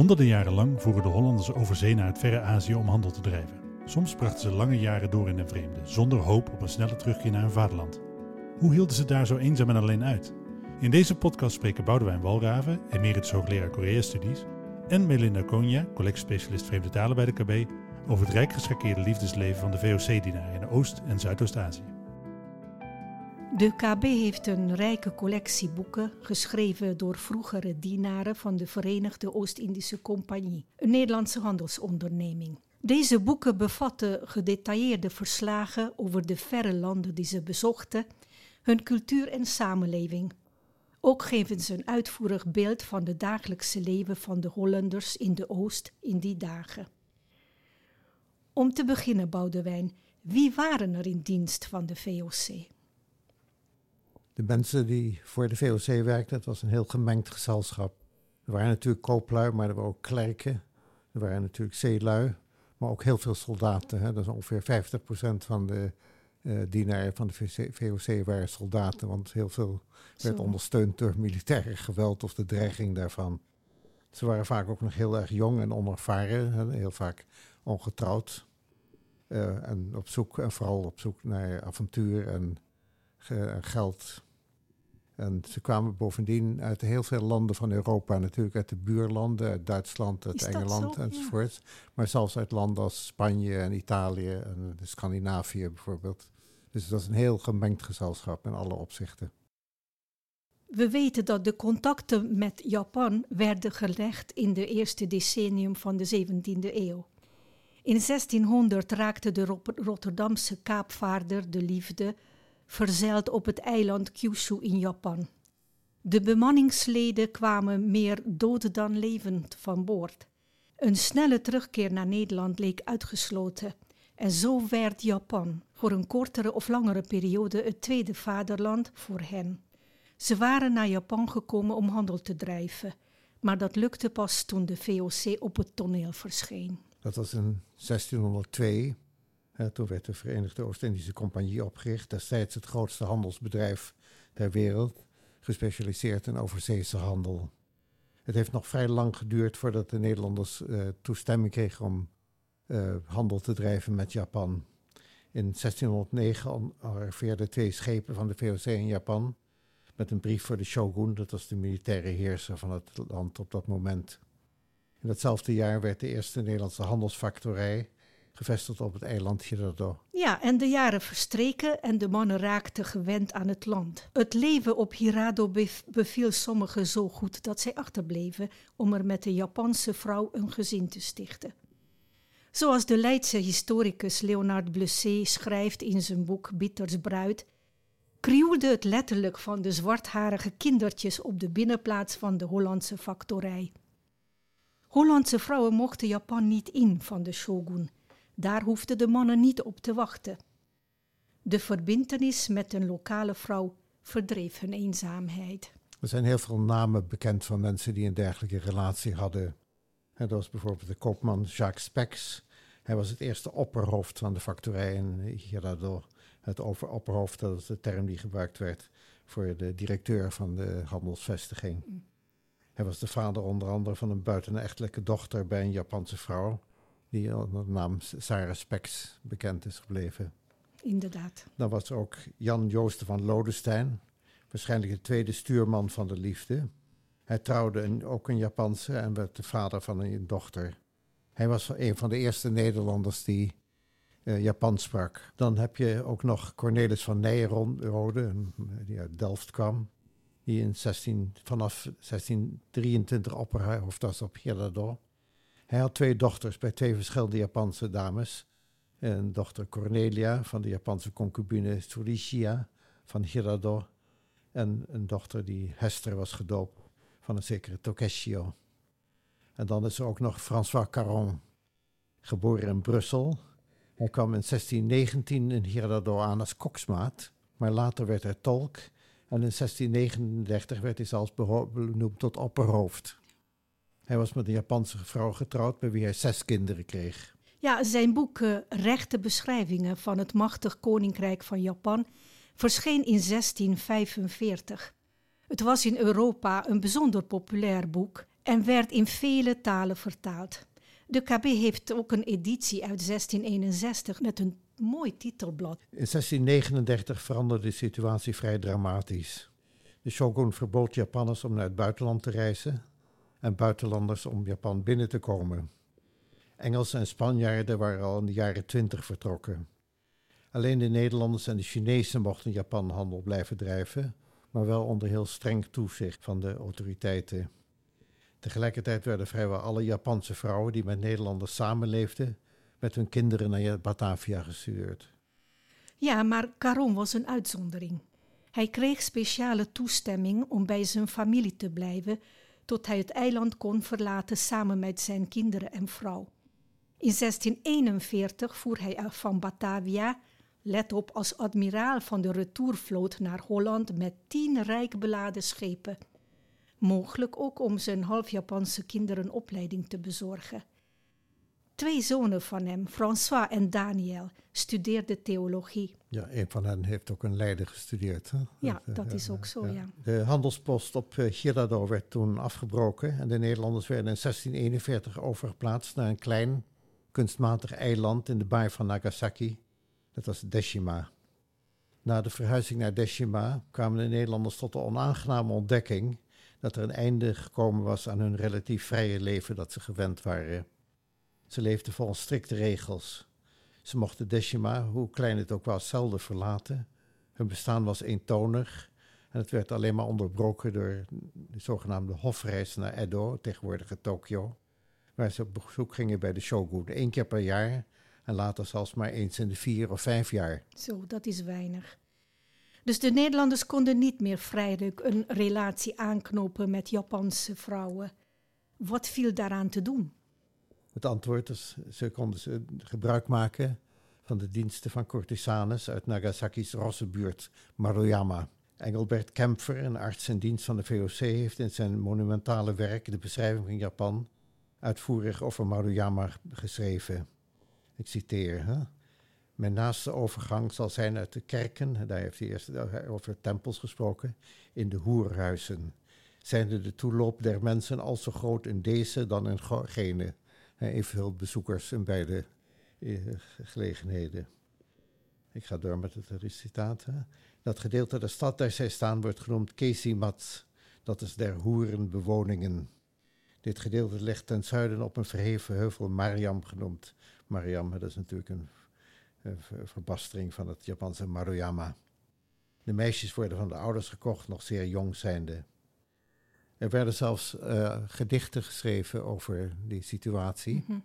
Honderden jaren lang voeren de Hollanders over zee naar het verre Azië om handel te drijven. Soms brachten ze lange jaren door in een vreemde, zonder hoop op een snelle terugkeer naar hun vaderland. Hoe hielden ze daar zo eenzaam en alleen uit? In deze podcast spreken Boudewijn Walraven, emeritus hoogleraar Korea-studies, en Melinda Konja, collectiespecialist vreemde talen bij de KB, over het rijk geschakeerde liefdesleven van de VOC-dienaar in Oost- en Zuidoost-Azië. De KB heeft een rijke collectie boeken geschreven door vroegere dienaren van de Verenigde Oost-Indische Compagnie, een Nederlandse handelsonderneming. Deze boeken bevatten gedetailleerde verslagen over de verre landen die ze bezochten, hun cultuur en samenleving. Ook geven ze een uitvoerig beeld van het dagelijkse leven van de Hollanders in de Oost in die dagen. Om te beginnen, Boudewijn, wie waren er in dienst van de VOC? De mensen die voor de VOC werkten, het was een heel gemengd gezelschap. Er waren natuurlijk kooplui, maar er waren ook klerken. Er waren natuurlijk zeelui, maar ook heel veel soldaten. Hè. Dat is ongeveer 50% van de uh, dienaren van de VOC waren soldaten, want heel veel werd Zo. ondersteund door militaire geweld of de dreiging daarvan. Ze waren vaak ook nog heel erg jong en onervaren, hè, heel vaak ongetrouwd. Eh, en op zoek, en vooral op zoek naar avontuur en geld. En ze kwamen bovendien uit heel veel landen van Europa, natuurlijk uit de buurlanden, uit Duitsland, uit Engeland zo? Ja. enzovoort. Maar zelfs uit landen als Spanje en Italië en de Scandinavië bijvoorbeeld. Dus dat is een heel gemengd gezelschap in alle opzichten. We weten dat de contacten met Japan werden gelegd in de eerste decennium van de 17e eeuw. In 1600 raakte de Rotterdamse kaapvaarder de liefde verzeild op het eiland Kyushu in Japan. De bemanningsleden kwamen meer dood dan levend van boord. Een snelle terugkeer naar Nederland leek uitgesloten. En zo werd Japan voor een kortere of langere periode het tweede vaderland voor hen. Ze waren naar Japan gekomen om handel te drijven, maar dat lukte pas toen de VOC op het toneel verscheen. Dat was in 1602. Hè, toen werd de Verenigde Oost-Indische Compagnie opgericht. Destijds het grootste handelsbedrijf ter wereld. Gespecialiseerd in overzeese handel. Het heeft nog vrij lang geduurd voordat de Nederlanders eh, toestemming kregen om eh, handel te drijven met Japan. In 1609 arriveerden twee schepen van de VOC in Japan. Met een brief voor de shogun, dat was de militaire heerser van het land op dat moment. In datzelfde jaar werd de eerste Nederlandse handelsfactorij gevestigd op het eiland Hirado. Ja, en de jaren verstreken en de mannen raakten gewend aan het land. Het leven op Hirado bev- beviel sommigen zo goed dat zij achterbleven om er met een Japanse vrouw een gezin te stichten. Zoals de Leidse historicus Leonard Blessé schrijft in zijn boek Bitters Bruid, krioelde het letterlijk van de zwartharige kindertjes op de binnenplaats van de Hollandse factorij. Hollandse vrouwen mochten Japan niet in van de shogun. Daar hoefden de mannen niet op te wachten. De verbintenis met een lokale vrouw verdreef hun eenzaamheid. Er zijn heel veel namen bekend van mensen die een dergelijke relatie hadden. En dat was bijvoorbeeld de koopman Jacques Spex. Hij was het eerste opperhoofd van de factorij in Hirado. Het over opperhoofd, dat is de term die gebruikt werd voor de directeur van de handelsvestiging. Hij was de vader onder andere van een buitenechtelijke dochter bij een Japanse vrouw, die onder de naam Sarah Spex bekend is gebleven. Inderdaad. Dan was er ook Jan Joosten van Lodestein, waarschijnlijk de tweede stuurman van de liefde. Hij trouwde een, ook een Japanse en werd de vader van een dochter. Hij was een van de eerste Nederlanders die eh, Japans sprak. Dan heb je ook nog Cornelis van Nijrode, die uit Delft kwam. Die in 16, vanaf 1623 opperhoofd was op Hirado. Hij had twee dochters bij twee verschillende Japanse dames. Een dochter Cornelia van de Japanse concubine Surishia van Hirado. En een dochter die Hester was gedoopt van een zekere Tokeshio. En dan is er ook nog François Caron, geboren in Brussel. Hij kwam in 1619 in Hirado aan als koksmaat, maar later werd hij tolk. En in 1639 werd hij zelfs benoemd tot opperhoofd. Hij was met een Japanse vrouw getrouwd, bij wie hij zes kinderen kreeg. Ja, zijn boek eh, Rechte beschrijvingen van het machtig koninkrijk van Japan verscheen in 1645. Het was in Europa een bijzonder populair boek en werd in vele talen vertaald. De KB heeft ook een editie uit 1661 met een mooi titelblad. In 1639 veranderde de situatie vrij dramatisch. De shogun verbood Japanners om naar het buitenland te reizen en buitenlanders om Japan binnen te komen. Engelsen en Spanjaarden waren al in de jaren twintig vertrokken. Alleen de Nederlanders en de Chinezen mochten Japanhandel blijven drijven, maar wel onder heel streng toezicht van de autoriteiten. Tegelijkertijd werden vrijwel alle Japanse vrouwen die met Nederlanders samenleefden, met hun kinderen naar Batavia gestuurd. Ja, maar Caron was een uitzondering. Hij kreeg speciale toestemming om bij zijn familie te blijven tot hij het eiland kon verlaten samen met zijn kinderen en vrouw. In 1641 voer hij van Batavia, let op, als admiraal van de retourvloot naar Holland met tien rijk beladen schepen. Mogelijk ook om zijn half-Japanse kinderen opleiding te bezorgen. Twee zonen van hem, François en Daniel, studeerden theologie. Ja, een van hen heeft ook een leider gestudeerd. Hè? Ja, dat, eh, is ook zo, ja. De handelspost op uh, Girardot werd toen afgebroken en de Nederlanders werden in 1641 overgeplaatst naar een klein kunstmatig eiland in de baai van Nagasaki. Dat was Deshima. Na de verhuizing naar Deshima kwamen de Nederlanders tot de onaangename ontdekking dat er een einde gekomen was aan hun relatief vrije leven dat ze gewend waren. Ze leefden volgens strikte regels. Ze mochten Deshima, hoe klein het ook was, zelden verlaten. Hun bestaan was eentonig en het werd alleen maar onderbroken door de zogenaamde hofreis naar Edo, tegenwoordige Tokio, waar ze op bezoek gingen bij de shogun, één keer per jaar en later zelfs maar eens in de vier of vijf jaar. Zo, dat is weinig. Dus de Nederlanders konden niet meer vrijelijk een relatie aanknopen met Japanse vrouwen. Wat viel daaraan te doen? Het antwoord is, ze konden ze gebruik maken van de diensten van courtisanes uit Nagasaki's Rossenbuurt, Maruyama. Engelbert Kempfer, een arts in dienst van de VOC, heeft in zijn monumentale werk De beschrijving van Japan uitvoerig over Maruyama geschreven. Ik citeer: hè? Mijn naaste overgang zal zijn uit de kerken, daar heeft hij eerst over tempels gesproken, in de hoerhuizen. Zijnde de toeloop der mensen al zo groot in deze dan in gene evenveel bezoekers in beide eh, gelegenheden. Ik ga door met het recitaat. Dat gedeelte der stad daar zij staan wordt genoemd Kesimat. Dat is der hoeren bewoningen. Dit gedeelte ligt ten zuiden op een verheven heuvel Mariam genoemd. Mariam, dat is natuurlijk een, verbastering van het Japanse Maruyama. De meisjes worden van de ouders gekocht, nog zeer jong zijnde. Er werden zelfs uh, gedichten geschreven over die situatie. Mhm.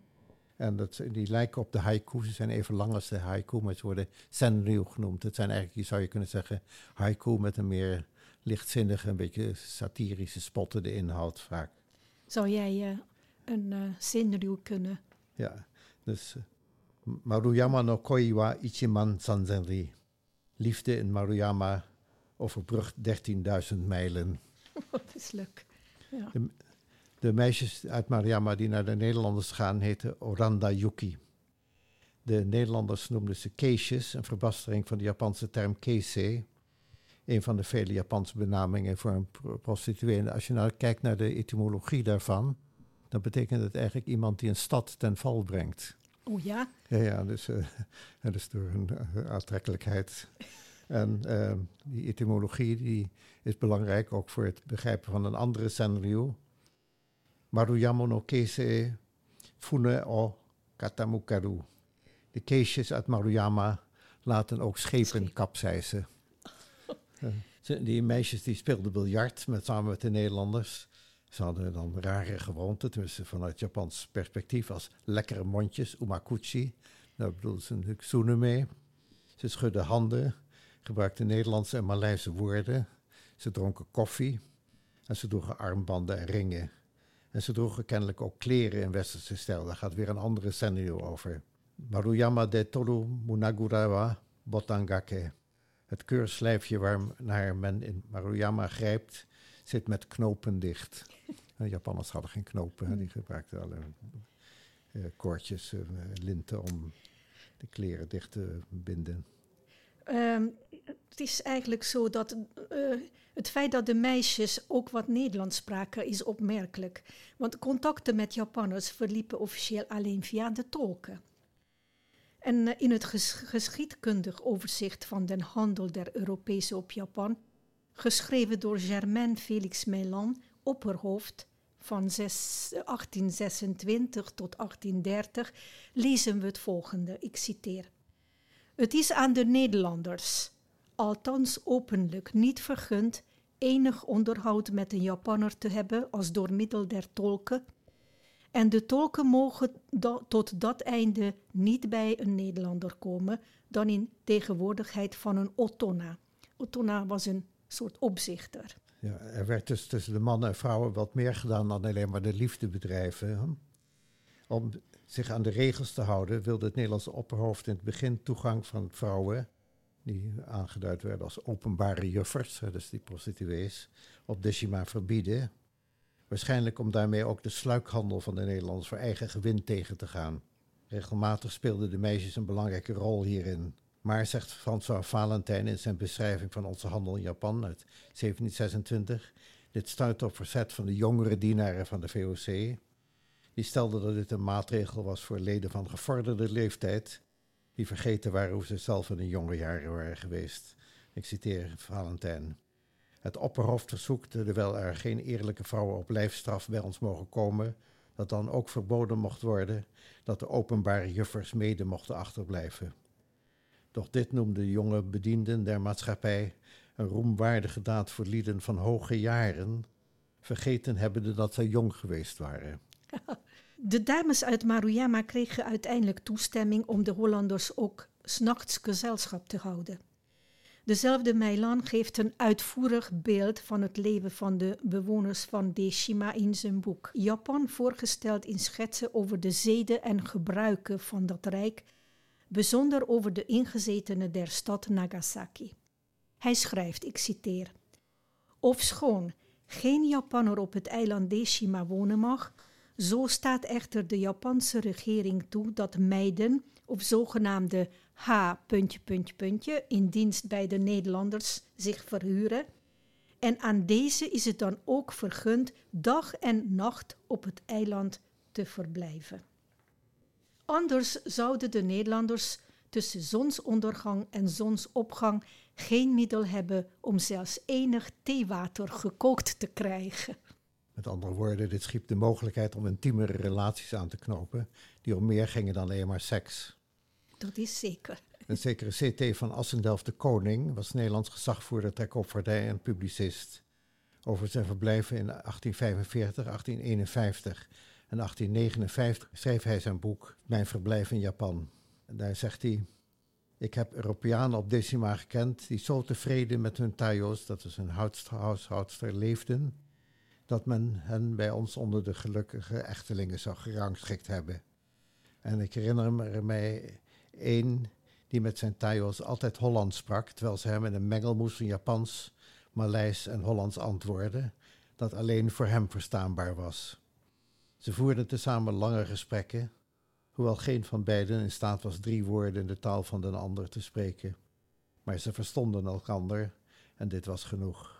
En dat, die lijken op de haiku. Ze zijn even lang als de haiku, maar ze worden senryu genoemd. Het zijn eigenlijk, je zou je kunnen zeggen, haiku met een meer lichtzinnige, een beetje satirische, spottende inhoud vaak. Zou jij uh, een uh, senryu kunnen? Ja, dus Maruyama no koi wa ichiman sanzenri. Liefde in Maruyama overbrugt 13.000 mijlen. Dat is leuk. Ja. De, de, meisjes uit Mariama die naar de Nederlanders gaan, heten Oranda Yuki. De Nederlanders noemden ze keesjes, een verbastering van de Japanse term keise. Een van de vele Japanse benamingen voor een prostituee. als je nou kijkt naar de etymologie daarvan, dan betekent het eigenlijk iemand die een stad ten val brengt. Oh ja? Ja, ja dus, uh, dus door hun uh, aantrekkelijkheid en uh, die etymologie die is belangrijk ook voor het begrijpen van een andere Senryu. Maruyama no Keise Fune o Katamukaru. De keesjes uit Maruyama laten ook schepen kapseizen. uh, die meisjes die speelden biljart met, samen met de Nederlanders. Ze hadden dan rare gewoonten, tenminste vanuit Japans perspectief, als lekkere mondjes, umakuchi. Daar bedoelden ze een zoenen mee. Ze schudden handen gebruikten Nederlandse en Maleise woorden. Ze dronken koffie en ze droegen armbanden en ringen. En ze droegen kennelijk ook kleren in westerse stijl. Daar gaat weer een andere scenario over. Maruyama de Toru Munagurawa Botangake. Het keurslijfje waarnaar men in Maruyama grijpt, zit met knopen dicht. De Japanners hadden geen knopen, die gebruikten alleen uh, koordjes, uh, linten om de kleren dicht te binden. Ehm, Het is eigenlijk zo dat uh, het feit dat de meisjes ook wat Nederlands spraken is opmerkelijk. Want contacten met Japanners verliepen officieel alleen via de tolken. En uh, in het ges geschiedkundig overzicht van den handel der Europese op Japan, geschreven door Germain Félix Melan, opperhoofd van 6, 1826 tot 1830, lezen we het volgende, ik citeer. Het is aan de Nederlanders althans openlijk niet vergund enig onderhoud met een Japanner te hebben als door middel der tolken, en de tolken mogen tot dat einde niet bij een Nederlander komen dan in tegenwoordigheid van een Ottona. Ottona was een soort opzichter. Ja, er werd dus tussen de mannen en vrouwen wat meer gedaan dan alleen maar de liefde bedrijven. Om zich aan de regels te houden wilde het Nederlandse opperhoofd in het begin toegang van vrouwen die aangeduid werden als openbare juffers, dus die prostituees, op Decima verbieden. Waarschijnlijk om daarmee ook de sluikhandel van de Nederlanders voor eigen gewin tegen te gaan. Regelmatig speelden de meisjes een belangrijke rol hierin. Maar, zegt François Valentijn in zijn beschrijving van onze handel in Japan uit 1726, dit stuit op verzet van de jongere dienaren van de VOC. Die stelden dat dit een maatregel was voor leden van gevorderde leeftijd die vergeten waren hoe ze zelf in hun jonge jaren waren geweest. Ik citeer Valentijn. Het opperhoofd verzoekt, terwijl er geen eerlijke vrouwen op lijfstraf bij ons mogen komen, dat dan ook verboden mocht worden dat de openbare juffers mede mochten achterblijven. Doch dit noemde de jonge bedienden der maatschappij een roemwaardige daad voor lieden van hoge jaren, vergeten hebbende dat zij jong geweest waren. De dames uit Maruyama kregen uiteindelijk toestemming om de Hollanders ook s'nachts gezelschap te houden. Dezelfde Meilan geeft een uitvoerig beeld van het leven van de bewoners van Deshima in zijn boek. Japan voorgesteld in schetsen over de zeden en gebruiken van dat rijk, bijzonder over de ingezetenen der stad Nagasaki. Hij schrijft, ik citeer: Ofschoon geen Japanner op het eiland Deshima wonen mag, zo staat echter de Japanse regering toe dat meiden of zogenaamde H. Puntje, puntje, puntje, in dienst bij de Nederlanders zich verhuren. En aan deze is het dan ook vergund dag en nacht op het eiland te verblijven. Anders zouden de Nederlanders tussen zonsondergang en zonsopgang geen middel hebben om zelfs enig theewater gekookt te krijgen. Met andere woorden, dit schiep de mogelijkheid om intiemere relaties aan te knopen, die om meer gingen dan alleen maar seks. Dat is zeker. Een zekere CT van Assendelft de Koning was Nederlands gezagvoerder, trekopvaardij en publicist. Over zijn verblijven in 1845, 1851 en 1859 schreef hij zijn boek Mijn verblijf in Japan. En daar zegt hij: Ik heb Europeanen op Decima gekend die zo tevreden met hun taio's, dat is hun huishoudster, leefden dat men hen bij ons onder de gelukkige echtelingen zou gerangschikt hebben. En ik herinner me mij één die met zijn Thaios altijd Hollands sprak, terwijl ze hem in een mengelmoes van Japans, Maleis en Hollands antwoordde, dat alleen voor hem verstaanbaar was. Ze voerden tezamen lange gesprekken, hoewel geen van beiden in staat was drie woorden in de taal van den ander te spreken. Maar ze verstonden elkander en dit was genoeg.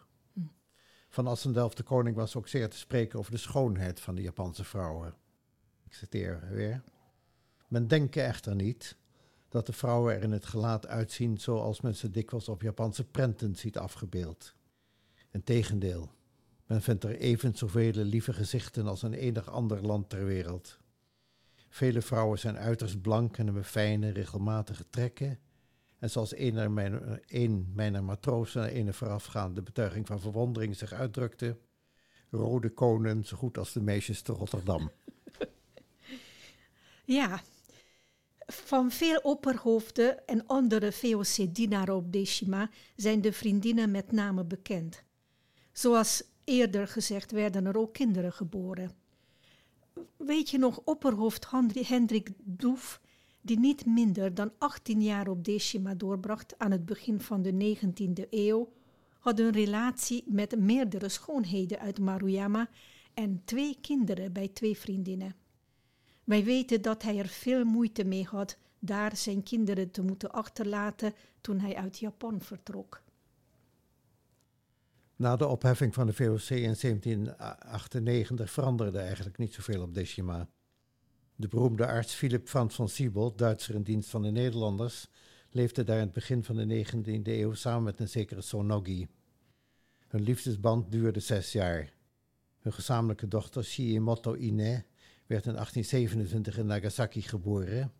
Van Assendelft de Koning was ook zeer te spreken over de schoonheid van de Japanse vrouwen. Ik citeer weer. Men denke echter niet dat de vrouwen er in het gelaat uitzien zoals men ze dikwijls op Japanse prenten ziet afgebeeld. Integendeel, men vindt er even zoveel lieve gezichten als in enig ander land ter wereld. Vele vrouwen zijn uiterst blank en hebben fijne, regelmatige trekken en zoals een, mijn, een mijner matrozen een voorafgaande betuiging van verwondering zich uitdrukte, rode konen zo goed als de meisjes te Rotterdam. Ja, van veel opperhoofden en andere VOC-dienaren op Decima zijn de vriendinnen met name bekend. Zoals eerder gezegd werden er ook kinderen geboren. Weet je nog, opperhoofd Hendrik Doef die niet minder dan 18 jaar op Decima doorbracht aan het begin van de 19e eeuw, had een relatie met meerdere schoonheden uit Maruyama en twee kinderen bij twee vriendinnen. Wij weten dat hij er veel moeite mee had daar zijn kinderen te moeten achterlaten toen hij uit Japan vertrok. Na de opheffing van de VOC in 1798 veranderde eigenlijk niet zoveel op Deshima. De beroemde arts Philip Frans van Siebold, Duitser in dienst van de Nederlanders, leefde daar in het begin van de 19e eeuw samen met een zekere Sonogi. Hun liefdesband duurde zes jaar. Hun gezamenlijke dochter Shiimoto Ine werd in 1827 in Nagasaki geboren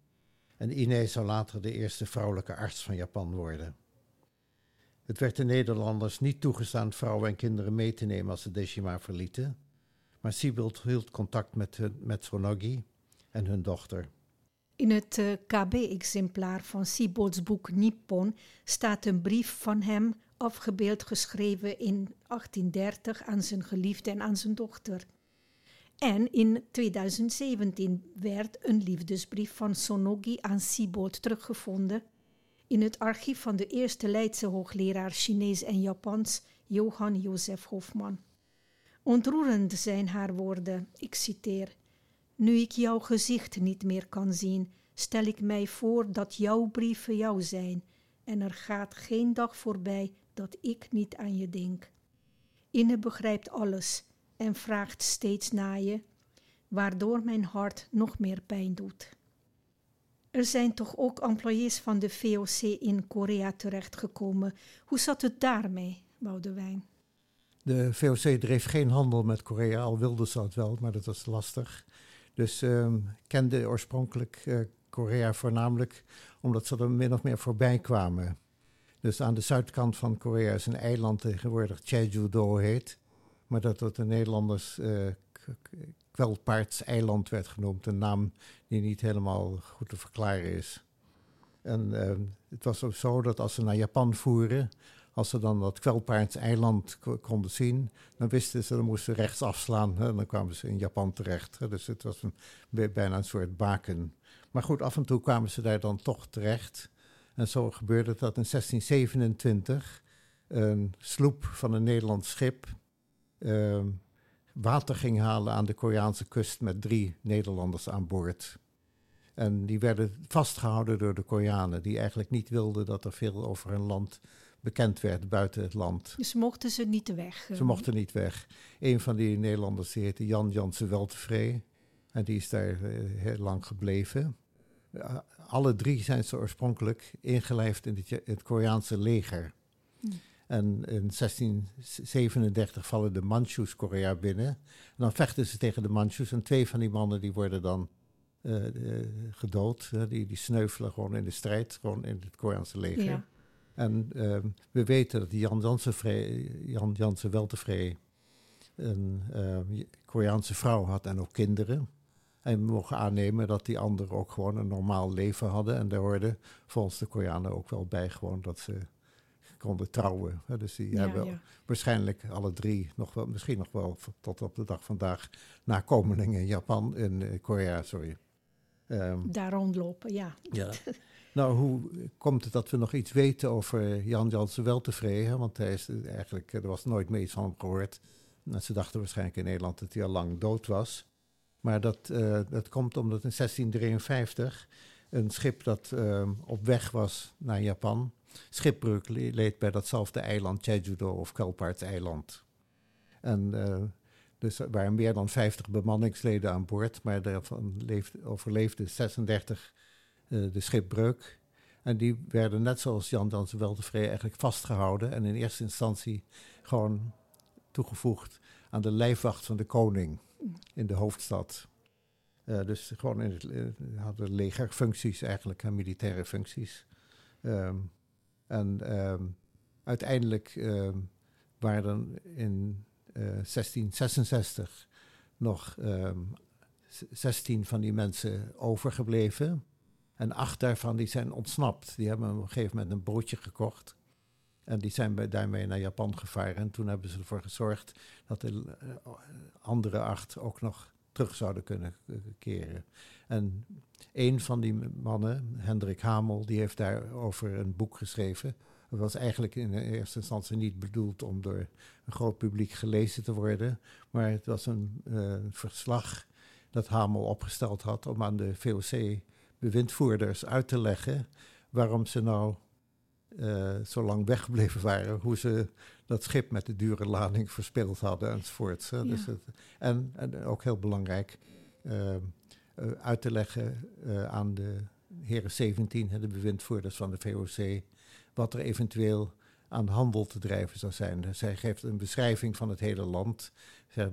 en Ine zou later de eerste vrouwelijke arts van Japan worden. Het werd de Nederlanders niet toegestaan vrouwen en kinderen mee te nemen als ze Deshima verlieten, maar Siebold hield contact met, met Sonogi en hun dochter. In het eh, KB-exemplaar van Sibolds boek Nippon staat een brief van hem afgebeeld geschreven in 1830 aan zijn geliefde en aan zijn dochter. En in 2017 werd een liefdesbrief van Sonogi aan Sibold teruggevonden in het archief van de eerste Leidse hoogleraar Chinees en Japans, Johan Josef Hofman. Ontroerend zijn haar woorden, ik citeer. Nu ik jouw gezicht niet meer kan zien, stel ik mij voor dat jouw brieven jou zijn, en er gaat geen dag voorbij dat ik niet aan je denk. Inne begrijpt alles en vraagt steeds naar je, waardoor mijn hart nog meer pijn doet. Er zijn toch ook employés van de VOC in Korea terechtgekomen. Hoe zat het daarmee, Boudewijn? De VOC dreef geen handel met Korea, al wilden ze het wel, maar dat was lastig. Dus um, kende oorspronkelijk uh, Korea voornamelijk omdat ze er min of meer voorbij kwamen. Dus aan de zuidkant van Korea is een eiland tegenwoordig Jeju-do heet. Maar dat door de Nederlanders uh, Kwelpaardseiland werd genoemd. Een naam die niet helemaal goed te verklaren is. En uh, het was ook zo dat als ze naar Japan voeren, als ze dan dat Kwelpaardseiland konden zien, dan wisten ze, dan moesten ze rechts afslaan. Hè, dan kwamen ze in Japan terecht. Hè, dus het was een, bijna een soort baken. Maar goed, af en toe kwamen ze daar dan toch terecht. En zo gebeurde dat in 1627 een sloep van een Nederlands schip uh, water ging halen aan de Koreaanse kust met drie Nederlanders aan boord. En die werden vastgehouden door de Koreanen, die eigenlijk niet wilden dat er veel over hun land bekend werd buiten het land. Dus mochten ze niet weg? Ze mochten niet weg. Een van die Nederlanders die heette Jan Jansen Weltevree. En die is daar uh, heel lang gebleven. Uh, alle drie zijn ze oorspronkelijk ingelijfd in het, het Koreaanse leger. Hm. En in 1637 vallen de Manchus Korea binnen. En dan vechten ze tegen de Manchus. En twee van die mannen die worden dan uh, gedood. die, die sneuvelen gewoon in de strijd, gewoon in het Koreaanse leger. Ja. En uh, we weten dat Jan Jansen, Jan Jansen Weltevree een uh, Koreaanse vrouw had en ook kinderen. En we mogen aannemen dat die anderen ook gewoon een normaal leven hadden. En daar hoorde volgens de Koreanen ook wel bij gewoon dat ze konden trouwen. Dus die hebben waarschijnlijk alle drie nog wel, misschien nog wel tot op de dag vandaag nakomelingen in Japan, in uh, Korea, sorry. Um, Daar rondlopen, ja. ja. nou, hoe komt het dat we nog iets weten over Jan Jansen wel tevreden? Want hij is eigenlijk, er was nooit meer iets van hem gehoord. En ze dachten waarschijnlijk in Nederland dat hij al lang dood was. Maar dat, uh, dat komt omdat in 1653 een schip dat uh, op weg was naar Japan schipbreuk leed bij datzelfde eiland, Jeju-do of Kelpaardseiland. En uh, dus er waren meer dan 50 bemanningsleden aan boord, maar daarvan leefde, overleefden 36 uh, de schipbreuk. En die werden net zoals Jan Dansen Weltevree eigenlijk vastgehouden en in eerste instantie gewoon toegevoegd aan de lijfwacht van de koning in de hoofdstad. Uh, dus gewoon in het, uh, hadden legerfuncties eigenlijk, en militaire functies. Um, en um, uiteindelijk um, waren in uh, eh, 1666 nog um, ehm, 16 van die mensen overgebleven. En acht daarvan die zijn ontsnapt. Die hebben op een gegeven moment een bootje gekocht. En die zijn daarmee naar Japan gevaren. En toen hebben ze ervoor gezorgd dat de uh, andere acht ook nog terug zouden kunnen keren. En een van die mannen, Hendrik Hamel, die heeft daarover een boek geschreven. Dat was eigenlijk in eerste instantie niet bedoeld om door een groot publiek gelezen te worden. Maar het was een uh, verslag dat Hamel opgesteld had om aan de VOC-bewindvoerders uit te leggen waarom ze nou uh, zo lang weggebleven waren, hoe ze dat schip met de dure lading verspeeld hadden enzovoort. Ja. Dus het, en, en, ook heel belangrijk uh, uit te leggen aan de heren 17, de bewindvoerders van de VOC, wat er eventueel aan handel te drijven zou zijn. Zij geeft een beschrijving van het hele land,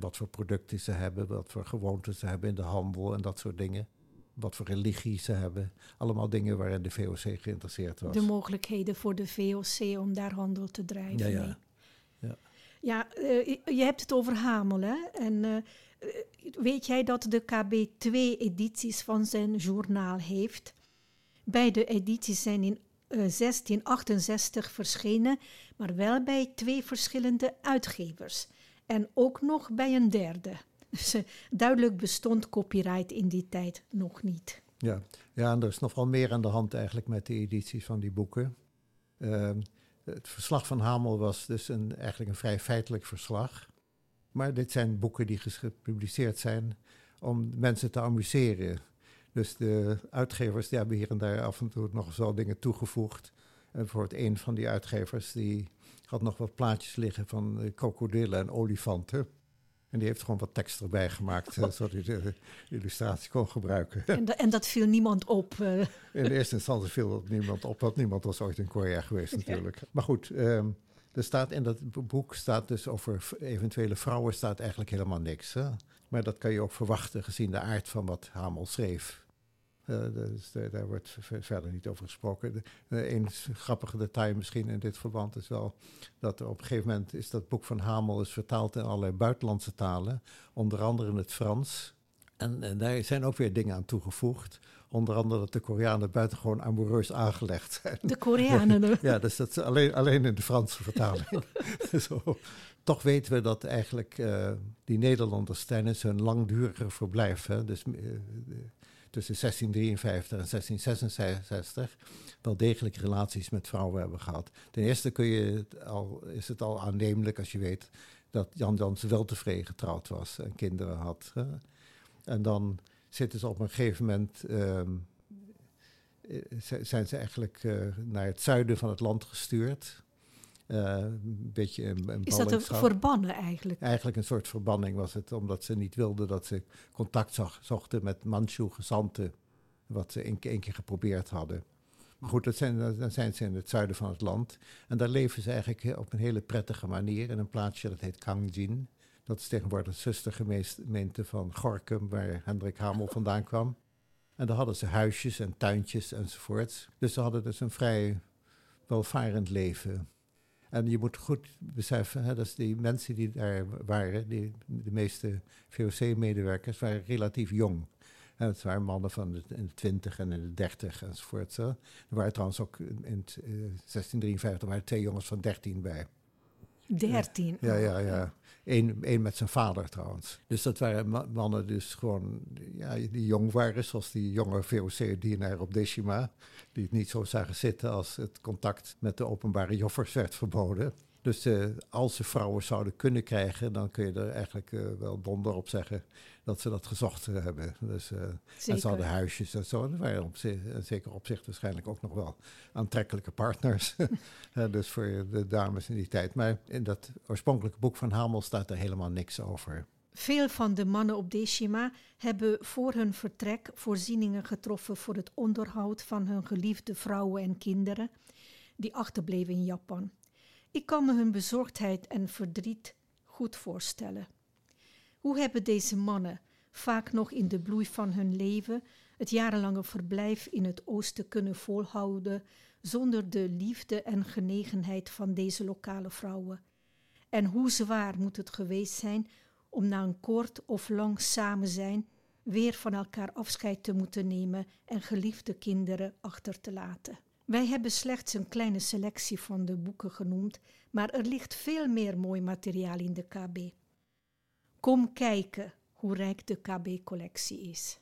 wat voor producten ze hebben, wat voor gewoonten ze hebben in de handel en dat soort dingen wat voor religie ze hebben. Allemaal dingen waarin de VOC geïnteresseerd was. De mogelijkheden voor de VOC om daar handel te drijven. Ja, ja. ja. ja uh, je hebt het over Hamel, hè? En uh, weet jij dat de KB twee edities van zijn journaal heeft? Beide edities zijn in 1668 verschenen, maar wel bij twee verschillende uitgevers. En ook nog bij een derde. Dus duidelijk bestond copyright in die tijd nog niet. Ja. ja, en er is nog wel meer aan de hand eigenlijk met de edities van die boeken. Ehm, het verslag van Hamel was dus een, eigenlijk een vrij feitelijk verslag. Maar dit zijn boeken die gepubliceerd zijn om mensen te amuseren. Dus de uitgevers die hebben hier en daar af en toe nog wel dingen toegevoegd. En bijvoorbeeld een van die uitgevers die had nog wat plaatjes liggen van krokodillen en olifanten. En die heeft gewoon wat tekst erbij gemaakt, oh. zodat hij de illustratie kon gebruiken. En, en dat viel niemand op? Uh. In de eerste instantie viel dat niemand op, want niemand was ooit in Korea geweest natuurlijk. Maar goed, um, er staat in dat boek staat dus over eventuele vrouwen staat eigenlijk helemaal niks. Hè? Maar dat kan je ook verwachten gezien de aard van wat Hamel schreef. Dus daar wordt verder niet over gesproken. Een grappige detail misschien in dit verband is wel dat op een gegeven moment is dat boek van Hamel is vertaald in allerlei buitenlandse talen, onder andere in het Frans. En, en daar zijn ook weer dingen aan toegevoegd. Onder andere dat de Koreanen buitengewoon amoureus aangelegd zijn. De Koreanen? ja, dus dat is alleen, alleen in de Franse vertaling. Zo. Toch weten we dat eigenlijk uh, die Nederlanders tijdens hun langdurige verblijf, hè, dus uh, tussen 1653 en 1666 wel degelijk relaties met vrouwen hebben gehad. Ten eerste kun je al, is het al aannemelijk als je weet dat Jan Jansen wel tevreden getrouwd was en kinderen had. En dan zitten ze op een gegeven moment. Uh, zijn ze eigenlijk uh, naar het zuiden van het land gestuurd. Uh, een beetje een, een Is dat een verbannen eigenlijk? Eigenlijk een soort verbanning was het, omdat ze niet wilden dat ze contact zochten met Manchu-gezanten, wat ze een, een, keer geprobeerd hadden. Maar goed, dat zijn, dan zijn ze in het zuiden van het land. En daar leven ze eigenlijk op een hele prettige manier in een plaatsje dat heet Kangjin. Dat is tegenwoordig de zustergemeente van Gorkum, waar Hendrik Hamel vandaan kwam. En daar hadden ze huisjes en tuintjes enzovoorts. Dus ze hadden dus een vrij welvarend leven. En je moet goed beseffen, hè, dat die mensen die daar waren, die, de meeste VOC-medewerkers, waren relatief jong. En het waren mannen van de, in de 20 en in de 30 enzovoort. Zo. Er waren trouwens ook in, in 1653 waren twee jongens van 13 bij. 13? Ja, ja, ja. Eén met zijn vader trouwens. Dus dat waren mannen dus gewoon, ja, die jong waren, zoals die jonge VOC-dienaar op Decima. Die het niet zo zagen zitten als het contact met de openbare joffers werd verboden. Dus uh, als ze vrouwen zouden kunnen krijgen, dan kun je er eigenlijk uh, wel donder op zeggen dat ze dat gezocht hebben. Dus, uh, en ze hadden huisjes en zo. Dat waren op zich, zeker op zich waarschijnlijk ook nog wel aantrekkelijke partners. dus voor de dames in die tijd. Maar in dat oorspronkelijke boek van Hamel staat er helemaal niks over. Veel van de mannen op Decima hebben voor hun vertrek voorzieningen getroffen voor het onderhoud van hun geliefde vrouwen en kinderen die achterbleven in Japan. Ik kan me hun bezorgdheid en verdriet goed voorstellen. Hoe hebben deze mannen, vaak nog in de bloei van hun leven, het jarenlange verblijf in het oosten kunnen volhouden zonder de liefde en genegenheid van deze lokale vrouwen? En hoe zwaar moet het geweest zijn om na een kort of lang samen zijn weer van elkaar afscheid te moeten nemen en geliefde kinderen achter te laten? Wij hebben slechts een kleine selectie van de boeken genoemd, maar er ligt veel meer mooi materiaal in de KB. Kom kijken hoe rijk de KB-collectie is.